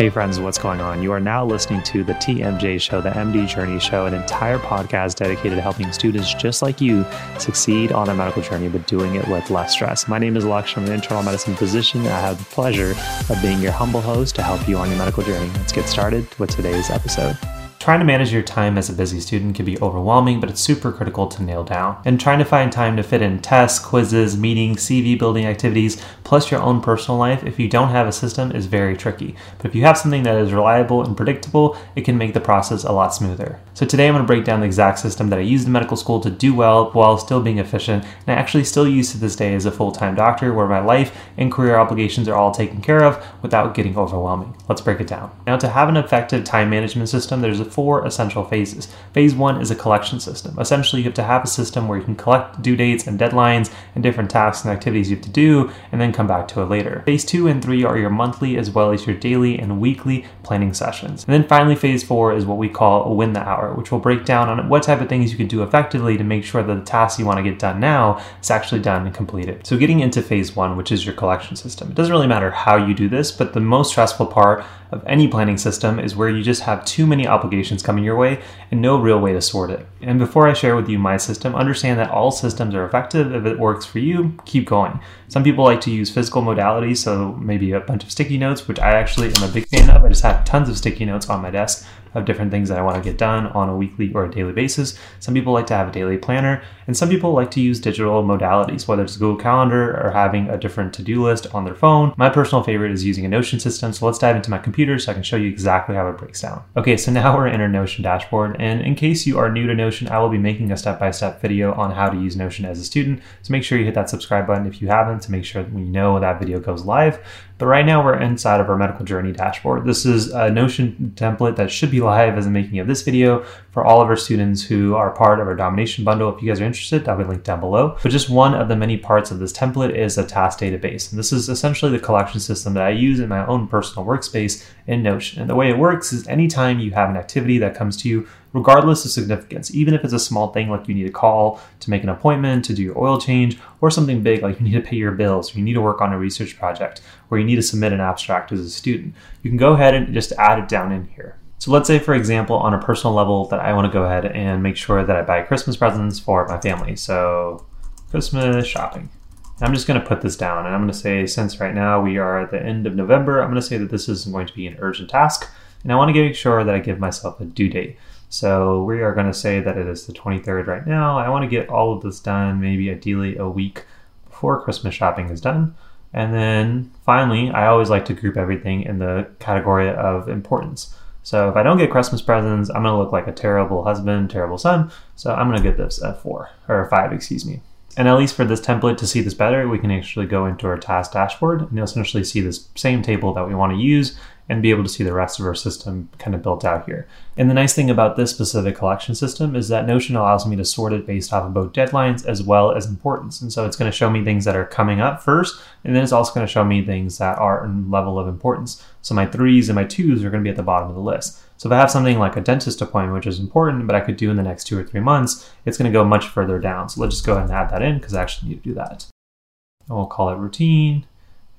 Hey, friends, what's going on? You are now listening to the TMJ Show, the MD Journey Show, an entire podcast dedicated to helping students just like you succeed on their medical journey, but doing it with less stress. My name is Alex. I'm an internal medicine physician. I have the pleasure of being your humble host to help you on your medical journey. Let's get started with today's episode. Trying to manage your time as a busy student can be overwhelming, but it's super critical to nail down. And trying to find time to fit in tests, quizzes, meetings, CV building activities, plus your own personal life, if you don't have a system, is very tricky. But if you have something that is reliable and predictable, it can make the process a lot smoother. So today I'm going to break down the exact system that I used in medical school to do well while still being efficient, and I actually still use to this day as a full time doctor where my life and career obligations are all taken care of without getting overwhelming. Let's break it down. Now, to have an effective time management system, there's four essential phases. Phase one is a collection system. Essentially, you have to have a system where you can collect due dates and deadlines and different tasks and activities you have to do, and then come back to it later. Phase two and three are your monthly as well as your daily and weekly planning sessions. And then finally, phase four is what we call win the hour, which will break down on what type of things you can do effectively to make sure that the tasks you want to get done now is actually done and completed. So, getting into phase one, which is your collection system, it doesn't really matter how you do this, but the most stressful part of any planning system is where you just have too many obligations coming your way and no real way to sort it. And before I share with you my system, understand that all systems are effective. If it works for you, keep going. Some people like to use physical modalities, so maybe a bunch of sticky notes, which I actually am a big fan of. I just have tons of sticky notes on my desk of different things that I want to get done on a weekly or a daily basis. Some people like to have a daily planner, and some people like to use digital modalities, whether it's Google Calendar or having a different to do list on their phone. My personal favorite is using a Notion system, so let's dive into my computer so I can show you exactly how it breaks down. Okay, so now we're in our Notion dashboard, and in case you are new to Notion, I will be making a step by step video on how to use Notion as a student, so make sure you hit that subscribe button if you haven't to make sure that we know that video goes live. But right now we're inside of our medical journey dashboard. This is a Notion template that should be live as the making of this video for all of our students who are part of our domination bundle. If you guys are interested, that'll be linked down below. But just one of the many parts of this template is a task database. And this is essentially the collection system that I use in my own personal workspace in Notion. And the way it works is anytime you have an activity that comes to you regardless of significance, even if it's a small thing like you need a call to make an appointment, to do your oil change, or something big like you need to pay your bills, or you need to work on a research project, or you need to submit an abstract as a student, you can go ahead and just add it down in here. So let's say, for example, on a personal level, that I want to go ahead and make sure that I buy Christmas presents for my family. So Christmas shopping. I'm just going to put this down and I'm going to say, since right now we are at the end of November, I'm going to say that this is going to be an urgent task. And I want to make sure that I give myself a due date. So we are going to say that it is the 23rd right now. I want to get all of this done, maybe ideally a week before Christmas shopping is done. And then finally, I always like to group everything in the category of importance. So if I don't get Christmas presents, I'm going to look like a terrible husband, terrible son. So I'm going to get this at four or five, excuse me. And at least for this template to see this better, we can actually go into our task dashboard and you'll essentially see this same table that we want to use and be able to see the rest of our system kind of built out here. And the nice thing about this specific collection system is that Notion allows me to sort it based off of both deadlines as well as importance. And so it's going to show me things that are coming up first, and then it's also going to show me things that are in level of importance. So my threes and my twos are going to be at the bottom of the list. So if I have something like a dentist appointment, which is important, but I could do in the next two or three months, it's going to go much further down. So let's just go ahead and add that in because I actually need to do that. And we'll call it routine.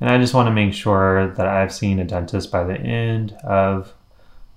And I just want to make sure that I've seen a dentist by the end of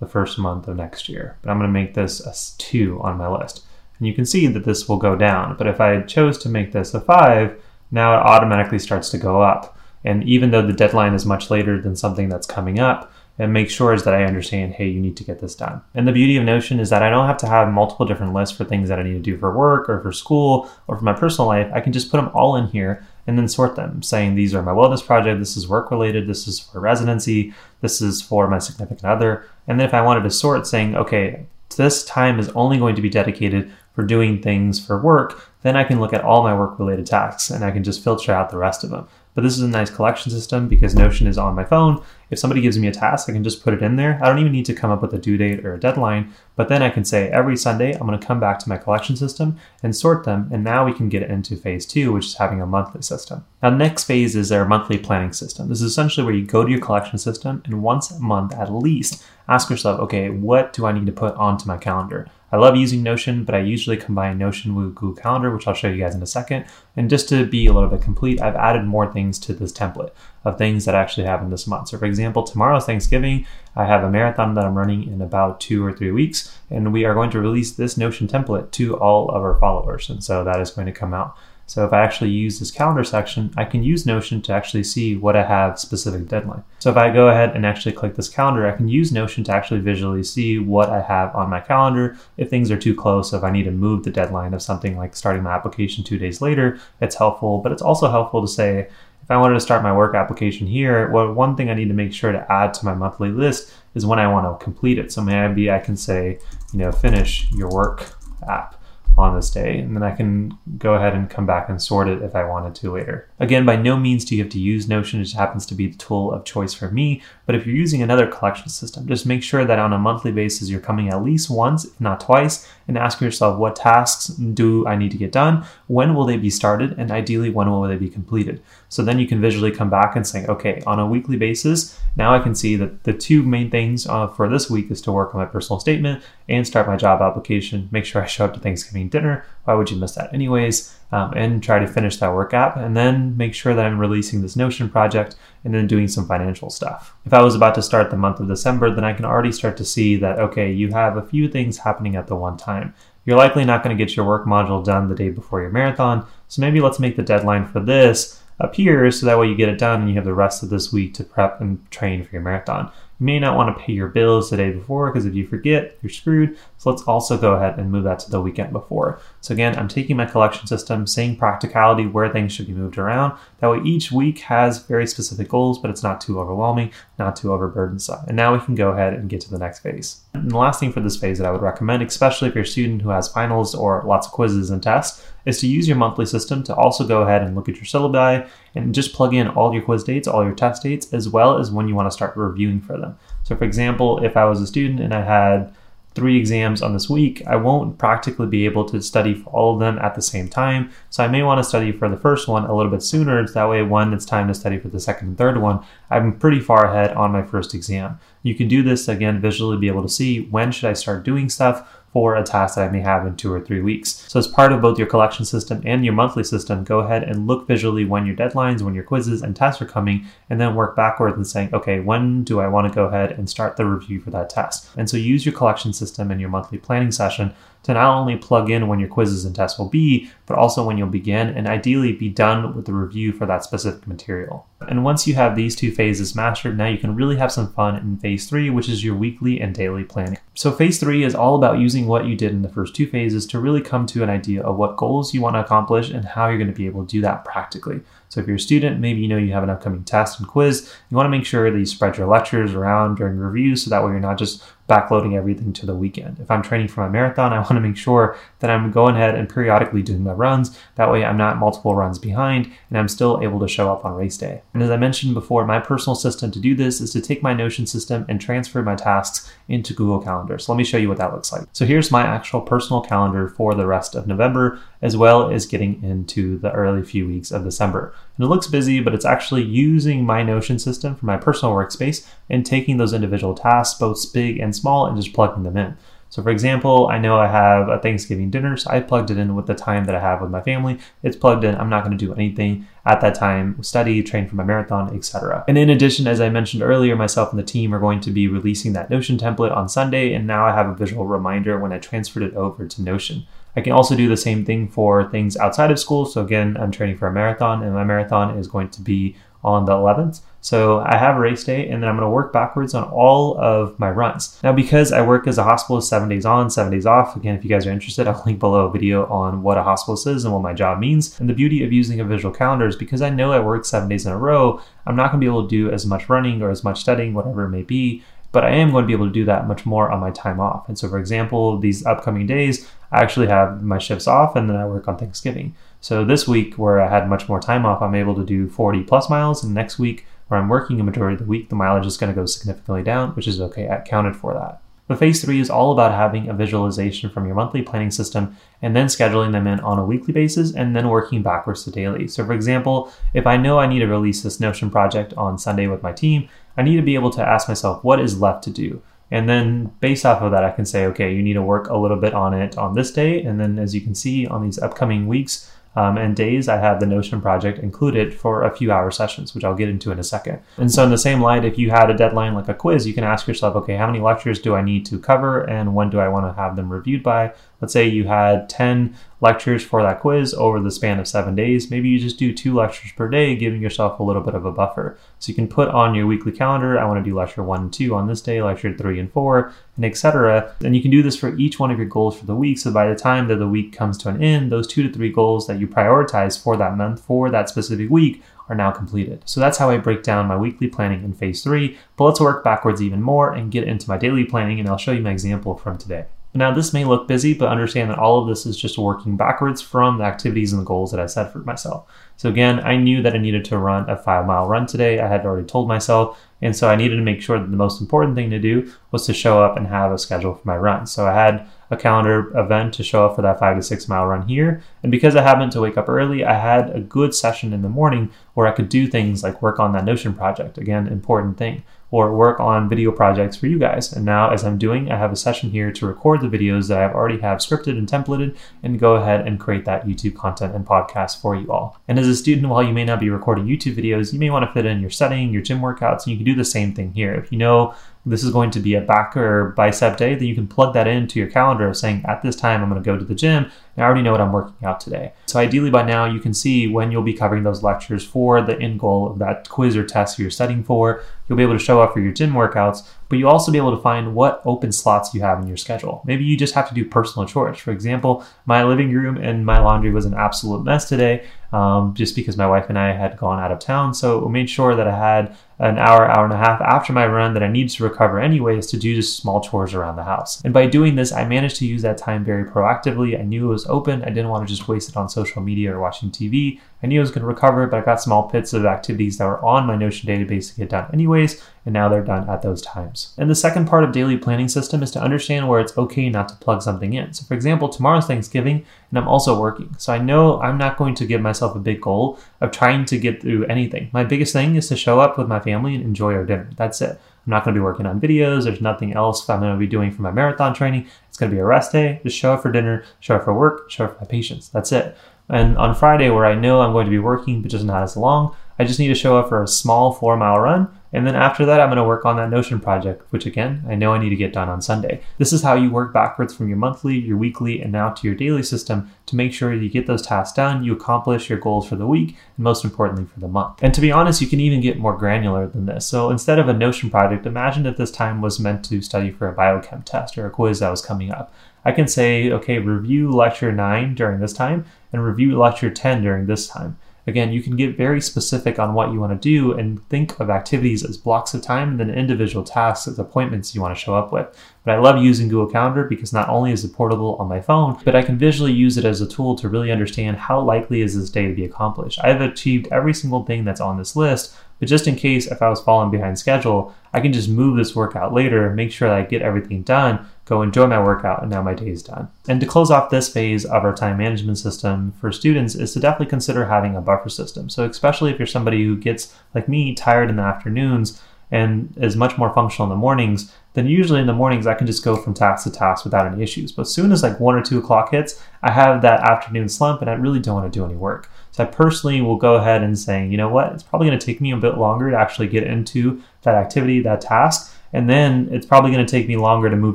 the first month of next year. But I'm going to make this a two on my list. And you can see that this will go down. But if I chose to make this a five, now it automatically starts to go up. And even though the deadline is much later than something that's coming up, and make sure is that I understand, hey, you need to get this done. And the beauty of Notion is that I don't have to have multiple different lists for things that I need to do for work or for school or for my personal life. I can just put them all in here and then sort them, saying these are my wellness project, this is work related, this is for residency, this is for my significant other. And then if I wanted to sort, saying, okay, this time is only going to be dedicated for doing things for work, then I can look at all my work related tasks and I can just filter out the rest of them. But this is a nice collection system because Notion is on my phone. If somebody gives me a task, I can just put it in there. I don't even need to come up with a due date or a deadline, but then I can say every Sunday, I'm going to come back to my collection system and sort them. And now we can get into phase two, which is having a monthly system. Now, next phase is our monthly planning system. This is essentially where you go to your collection system and once a month at least ask yourself, okay, what do I need to put onto my calendar? I love using Notion, but I usually combine Notion with Google Calendar, which I'll show you guys in a second. And just to be a little bit complete, I've added more things things to this template of things that actually happen this month. So, for example, tomorrow's Thanksgiving. I have a marathon that I'm running in about two or three weeks, and we are going to release this Notion template to all of our followers. And so that is going to come out so if I actually use this calendar section, I can use Notion to actually see what I have specific deadline. So if I go ahead and actually click this calendar, I can use Notion to actually visually see what I have on my calendar. If things are too close, if I need to move the deadline of something like starting my application two days later, it's helpful. But it's also helpful to say, if I wanted to start my work application here, well, one thing I need to make sure to add to my monthly list is when I want to complete it. So maybe I can say, you know, finish your work app on this day, and then I can go ahead and come back and sort it if I wanted to later. Again, by no means do you have to use Notion, it just happens to be the tool of choice for me. But if you're using another collection system, just make sure that on a monthly basis you're coming at least once, if not twice, and ask yourself what tasks do I need to get done, when will they be started, and ideally when will they be completed. So then you can visually come back and say, okay, on a weekly basis, now I can see that the two main things uh, for this week is to work on my personal statement and start my job application, make sure I show up to Thanksgiving dinner. Why would you miss that anyways? Um, and try to finish that work app and then make sure that I'm releasing this Notion project and then doing some financial stuff. If I was about to start the month of December, then I can already start to see that, okay, you have a few things happening at the one time. You're likely not going to get your work module done the day before your marathon, so maybe let's make the deadline for this appear so that way you get it done and you have the rest of this week to prep and train for your marathon. May not want to pay your bills the day before because if you forget, you're screwed. So let's also go ahead and move that to the weekend before. So again, I'm taking my collection system, saying practicality where things should be moved around. That way each week has very specific goals, but it's not too overwhelming, not too overburdensome. And now we can go ahead and get to the next phase. And the last thing for this phase that I would recommend, especially if you're a student who has finals or lots of quizzes and tests, is to use your monthly system to also go ahead and look at your syllabi and just plug in all your quiz dates, all your test dates, as well as when you want to start reviewing for them. So, for example, if I was a student and I had three exams on this week, I won't practically be able to study for all of them at the same time. So I may want to study for the first one a little bit sooner. That way, when it's time to study for the second and third one, I'm pretty far ahead on my first exam. You can do this again visually, be able to see when should I start doing stuff for a task that I may have in two or three weeks. So, as part of both your collection system and your monthly system, go ahead and look visually when your deadlines, when your quizzes and tests are coming, and then work backwards and saying, okay, when do I want to go ahead and start the review for that test? And so, use your collection system in your monthly planning session to not only plug in when your quizzes and tests will be, but also when you'll begin, and ideally be done with the review for that specific material. And once you have these two phases mastered, now you can really have some fun in phase three, which is your weekly and daily planning. So, phase three is all about using what you did in the first two phases to really come to an idea of what goals you want to accomplish and how you're going to be able to do that practically. So if you're a student, maybe you know you have an upcoming test and quiz, you want to make sure that you spread your lectures around during reviews so that way you're not just backloading everything to the weekend. If I'm training for my marathon, I want to make sure that I'm going ahead and periodically doing my runs. That way I'm not multiple runs behind and I'm still able to show up on race day. And as I mentioned before, my personal system to do this is to take my Notion system and transfer my tasks into Google Calendar. So let me show you what that looks like. So here's my actual personal calendar for the rest of November, as well as getting into the early few weeks of December. And it looks busy, but it's actually using my Notion system for my personal workspace and taking those individual tasks, both big and small, and just plugging them in. So, for example, I know I have a Thanksgiving dinner, so I plugged it in with the time that I have with my family. It's plugged in. I'm not going to do anything at that time, study, train for my marathon, etc. And in addition, as I mentioned earlier, myself and the team are going to be releasing that Notion template on Sunday, and now I have a visual reminder when I transferred it over to Notion. I can also do the same thing for things outside of school. So again, I'm training for a marathon, and my marathon is going to be on the 11th. So I have a race day, and then I'm going to work backwards on all of my runs. Now, because I work as a hospitalist seven days on, seven days off, again, if you guys are interested, I'll link below a video on what a hospitalist is and what my job means. And the beauty of using a visual calendar is because I know I work seven days in a row, I'm not going to be able to do as much running or as much studying, whatever it may be, but I am going to be able to do that much more on my time off. And so, for example, these upcoming days, I actually have my shifts off and then I work on Thanksgiving. So, this week where I had much more time off, I'm able to do 40 plus miles. And next week, where I'm working a majority of the week, the mileage is going to go significantly down, which is okay. I accounted for that. But phase three is all about having a visualization from your monthly planning system and then scheduling them in on a weekly basis and then working backwards to daily. So, for example, if I know I need to release this Notion project on Sunday with my team, I need to be able to ask myself what is left to do. And then based off of that, I can say, okay, you need to work a little bit on it on this day. And then as you can see on these upcoming weeks, Um, and days I have the Notion project included for a few hour sessions, which I'll get into in a second. And so, in the same light, if you had a deadline like a quiz, you can ask yourself, okay, how many lectures do I need to cover and when do I want to have them reviewed by? Let's say you had 10 lectures for that quiz over the span of seven days. Maybe you just do two lectures per day, giving yourself a little bit of a buffer. So you can put on your weekly calendar, I want to do lecture one and two on this day, lecture three and four, and etc. And you can do this for each one of your goals for the week. So by the time that the week comes to an end, those two to three goals that you prioritize for that month, for that specific week, are now completed. So that's how I break down my weekly planning in phase three. But let's work backwards even more and get into my daily planning, and I'll show you my example from today. Now, this may look busy, but understand that all of this is just working backwards from the activities and the goals that I set for myself. So, again, I knew that I needed to run a five mile run today. I had already told myself. And so I needed to make sure that the most important thing to do was to show up and have a schedule for my run. So I had a calendar event to show up for that five to six mile run here. And because I happened to wake up early, I had a good session in the morning where I could do things like work on that Notion project. Again, important thing or work on video projects for you guys. And now, as I'm doing, I have a session here to record the videos that I already have scripted and templated and go ahead and create that YouTube content and podcast for you all. And as a student, while you may not be recording YouTube videos, you may want to fit in your setting, your gym workouts, and you can do the same thing here. If you know this is going to be a back or bicep day, then you can plug that into your calendar saying, at this time, I'm going to go to the gym. I already know what I'm working out today. So ideally by now, you can see when you'll be covering those lectures for the end goal of that quiz or test you're studying for. You'll be able to show up for your gym workouts, but you'll also be able to find what open slots you have in your schedule. Maybe you just have to do personal chores. For example, my living room and my laundry was an absolute mess today um, just because my wife and I had gone out of town. So we made sure that I had an hour, hour and a half after my run that I needed to recover anyways to do just small chores around the house. And by doing this, I managed to use that time very proactively. I knew it was open. I didn't want to just waste it on social media or watching TV. I knew I was going to recover, but I got small bits of activities that were on my Notion database to get done anyways, and now they're done at those times. And the second part of daily planning system is to understand where it's okay not to plug something in. So for example, tomorrow's Thanksgiving, and I'm also working. So I know I'm not going to give myself a big goal of trying to get through anything. My biggest thing is to show up with my family and enjoy our dinner. That's it. I'm not going to be working on videos. There's nothing else I'm going to be doing for my marathon training. It's going to be a rest day. Just show up for dinner, show up for work, show up for my patients. That's it. And on Friday, where I know I'm going to be working, but just not as long, I just need to show up for a small four mile run. And then after that, I'm going to work on that Notion project, which again, I know I need to get done on Sunday. This is how you work backwards from your monthly, your weekly, and now to your daily system to make sure you get those tasks done, you accomplish your goals for the week, and most importantly for the month. And to be honest, you can even get more granular than this. So instead of a Notion project, imagine that this time was meant to study for a biochem test or a quiz that was coming up. I can say, okay, review lecture 9 during this time and review lecture 10 during this time. Again, you can get very specific on what you want to do and think of activities as blocks of time and then individual tasks as appointments you want to show up with. But I love using Google Calendar because not only is it portable on my phone, but I can visually use it as a tool to really understand how likely is this day to be accomplished. I've achieved every single thing that's on this list, but just in case if I was falling behind schedule, I can just move this workout later, make sure that I get everything done, go enjoy my workout, and now my day is done. And to close off this phase of our time management system for students is to definitely consider having a buffer system. So especially if you're somebody who gets, like me, tired in the afternoons, and is much more functional in the mornings, then usually in the mornings I can just go from task to task without any issues. But as soon as like one or two o'clock hits, I have that afternoon slump and I really don't want to do any work. So I personally will go ahead and say, you know what, it's probably going to take me a bit longer to actually get into that activity, that task. And then it's probably going to take me longer to move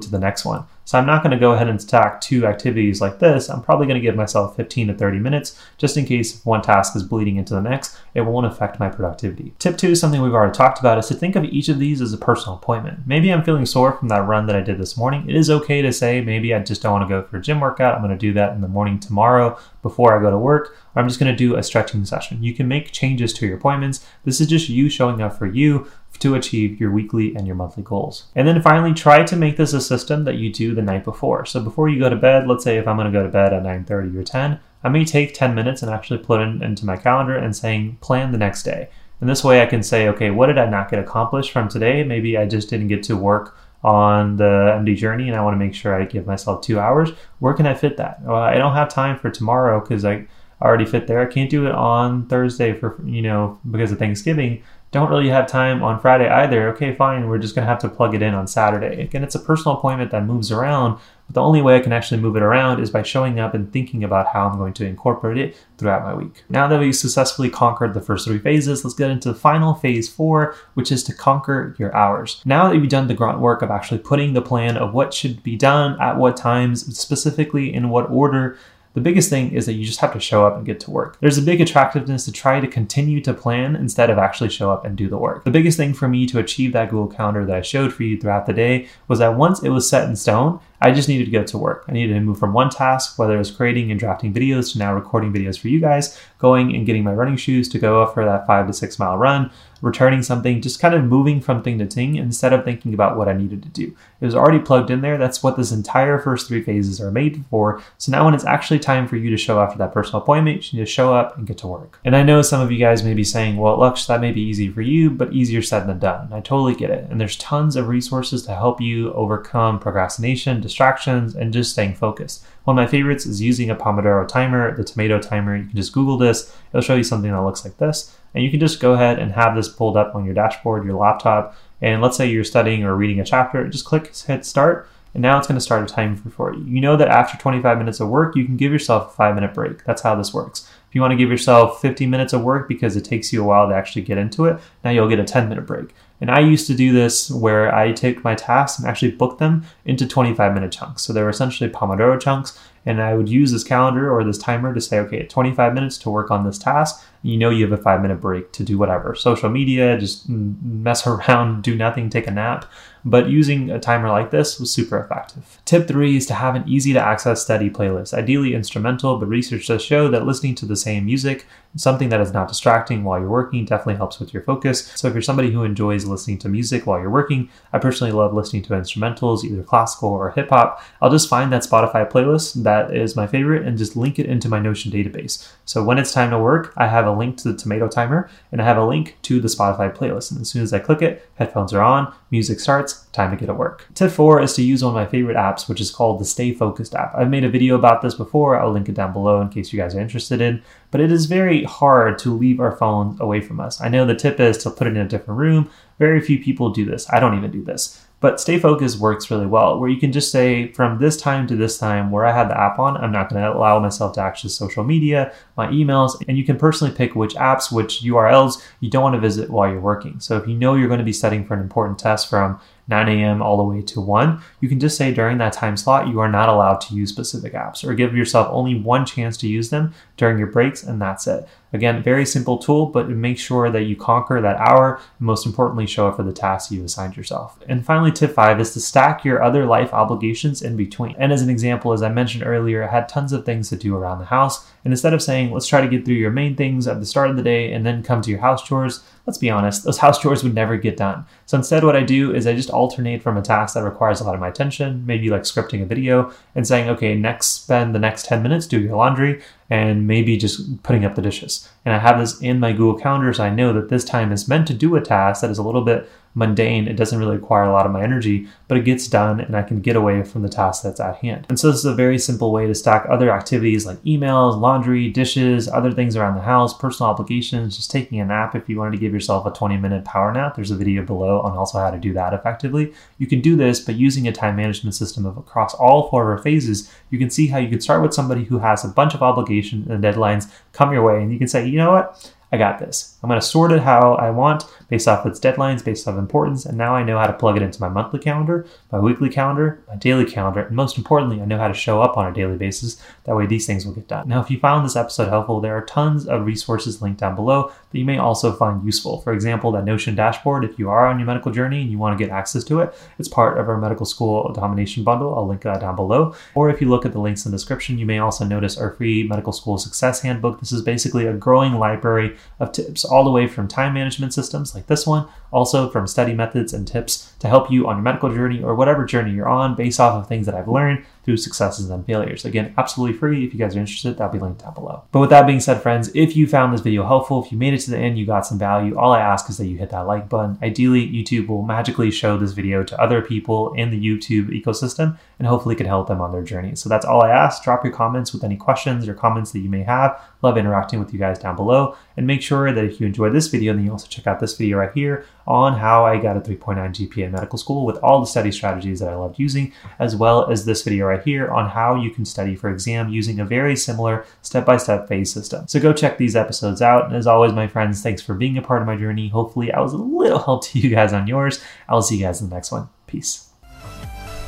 to the next one. So I'm not going to go ahead and stack two activities like this. I'm probably going to give myself 15 to 30 minutes just in case one task is bleeding into the next, it won't affect my productivity. Tip two, something we've already talked about, is to think of each of these as a personal appointment. Maybe I'm feeling sore from that run that I did this morning. It is okay to say, maybe I just don't want to go for a gym workout. I'm going to do that in the morning tomorrow before I go to work, or I'm just going to do a stretching session. You can make changes to your appointments. This is just you showing up for you to achieve your weekly and your monthly goals. And then finally, try to make this a system that you do the night before. So before you go to bed, let's say if I'm going to go to bed at 9:30 or 10, I may take 10 minutes and actually put it into my calendar and saying plan the next day. And this way I can say, okay, what did I not get accomplished from today? Maybe I just didn't get to work on the MD journey and I want to make sure I give myself two hours. Where can I fit that? Well, I don't have time for tomorrow because I already fit there. I can't do it on Thursday for, you know, because of Thanksgiving Don't really have time on Friday either. Okay, fine. We're just going to have to plug it in on Saturday. Again, it's a personal appointment that moves around, but the only way I can actually move it around is by showing up and thinking about how I'm going to incorporate it throughout my week. Now that we've successfully conquered the first three phases, let's get into the final phase four, which is to conquer your hours. Now that you've done the grunt work of actually putting the plan of what should be done at what times, specifically in what order, the biggest thing is that you just have to show up and get to work. There's a big attractiveness to try to continue to plan instead of actually show up and do the work. The biggest thing for me to achieve that Google Calendar that I showed for you throughout the day was that once it was set in stone, I just needed to get to work. I needed to move from one task, whether it was creating and drafting videos, to now recording videos for you guys, going and getting my running shoes to go for that five to six mile run, returning something, just kind of moving from thing to thing instead of thinking about what I needed to do. It was already plugged in there. That's what this entire first three phases are made for. So now when it's actually time for you to show up for that personal appointment, you need to show up and get to work. And I know some of you guys may be saying, well, Lux, that may be easy for you, but easier said than done. I totally get it. And there's tons of resources to help you overcome procrastination, distractions, and just staying focused. One of my favorites is using a Pomodoro timer, the tomato timer. You can just Google this, it'll show you something that looks like this. And you can just go ahead and have this pulled up on your dashboard, your laptop. And let's say you're studying or reading a chapter, just click hit start. And now it's going to start a timer for you. You know that after 25 minutes of work, you can give yourself a five minute break. That's how this works. If you want to give yourself 15 minutes of work because it takes you a while to actually get into it, now you'll get a 10 minute break. And I used to do this where I take my tasks and actually book them into 25 minute chunks. So they were essentially Pomodoro chunks. And I would use this calendar or this timer to say, okay, 25 minutes to work on this task. You know, you have a five minute break to do whatever social media, just mess around, do nothing, take a nap. But using a timer like this was super effective. Tip three is to have an easy to access steady playlist, ideally instrumental, but research does show that listening to the same music, something that is not distracting while you're working, definitely helps with your focus. So if you're somebody who enjoys listening to music while you're working, I personally love listening to instrumentals, either classical or hip hop. I'll just find that Spotify playlist that is my favorite and just link it into my Notion database. So when it's time to work, I have a link to the tomato timer and I have a link to the Spotify playlist. And as soon as I click it, headphones are on, music starts, time to get to work. Tip four is to use one of my favorite apps, which is called the Stay Focused app. I've made a video about this before. I'll link it down below in case you guys are interested in. But it is very hard to leave our phones away from us. I know the tip is to put it in a different room. Very few people do this. I don't even do this. But Stay Focused works really well, where you can just say from this time to this time where I had the app on, I'm not going to allow myself to access social media, my emails, and you can personally pick which apps, which URLs you don't want to visit while you're working. So if you know you're going to be studying for an important test from 9 a.m. all the way to 1, you can just say during that time slot you are not allowed to use specific apps or give yourself only one chance to use them during your breaks, and that's it. Again, very simple tool, but make sure that you conquer that hour and most importantly, show up for the tasks you assigned yourself. And finally, tip five is to stack your other life obligations in between. And as an example, as I mentioned earlier, I had tons of things to do around the house. And instead of saying, let's try to get through your main things at the start of the day and then come to your house chores, let's be honest, those house chores would never get done. So instead, what I do is I just alternate from a task that requires a lot of my attention, maybe like scripting a video, and saying, okay, next spend the next 10 minutes doing your laundry and maybe just putting up the dishes. And I have this in my Google Calendar so I know that this time is meant to do a task that is a little bit mundane. It doesn't really require a lot of my energy, but it gets done and I can get away from the task that's at hand. And so this is a very simple way to stack other activities like emails, laundry, dishes, other things around the house, personal obligations, just taking a nap if you wanted to give yourself a 20 minute power nap. There's a video below on also how to do that effectively. You can do this, but using a time management system across all four of our phases, you can see how you could start with somebody who has a bunch of obligations and uh, deadlines come your way and you can say, you know what? I got this. I'm going to sort it how I want based off its deadlines, based off importance, and now I know how to plug it into my monthly calendar, my weekly calendar, my daily calendar, and most importantly, I know how to show up on a daily basis. That way, these things will get done. Now, if you found this episode helpful, there are tons of resources linked down below that you may also find useful. For example, that Notion dashboard, if you are on your medical journey and you want to get access to it, it's part of our medical school domination bundle. I'll link that down below. Or if you look at the links in the description, you may also notice our free medical school success handbook. This is basically a growing library of tips all the way from time management systems like this one, Also, from study methods and tips to help you on your medical journey or whatever journey you're on based off of things that I've learned through successes and failures. Again, absolutely free. If you guys are interested, that'll be linked down below. But with that being said, friends, if you found this video helpful, if you made it to the end, you got some value, all I ask is that you hit that like button. Ideally, YouTube will magically show this video to other people in the YouTube ecosystem and hopefully could help them on their journey. So that's all I ask. Drop your comments with any questions or comments that you may have. Love interacting with you guys down below. And make sure that if you enjoyed this video, then you also check out this video right here on how I got a 3.9 GPA in medical school with all the study strategies that I loved using, as well as this video right here on how you can study for exam using a very similar step-by-step phase system. So go check these episodes out. And as always, my friends, thanks for being a part of my journey. Hopefully I was a little help to you guys on yours. I'll see you guys in the next one. Peace.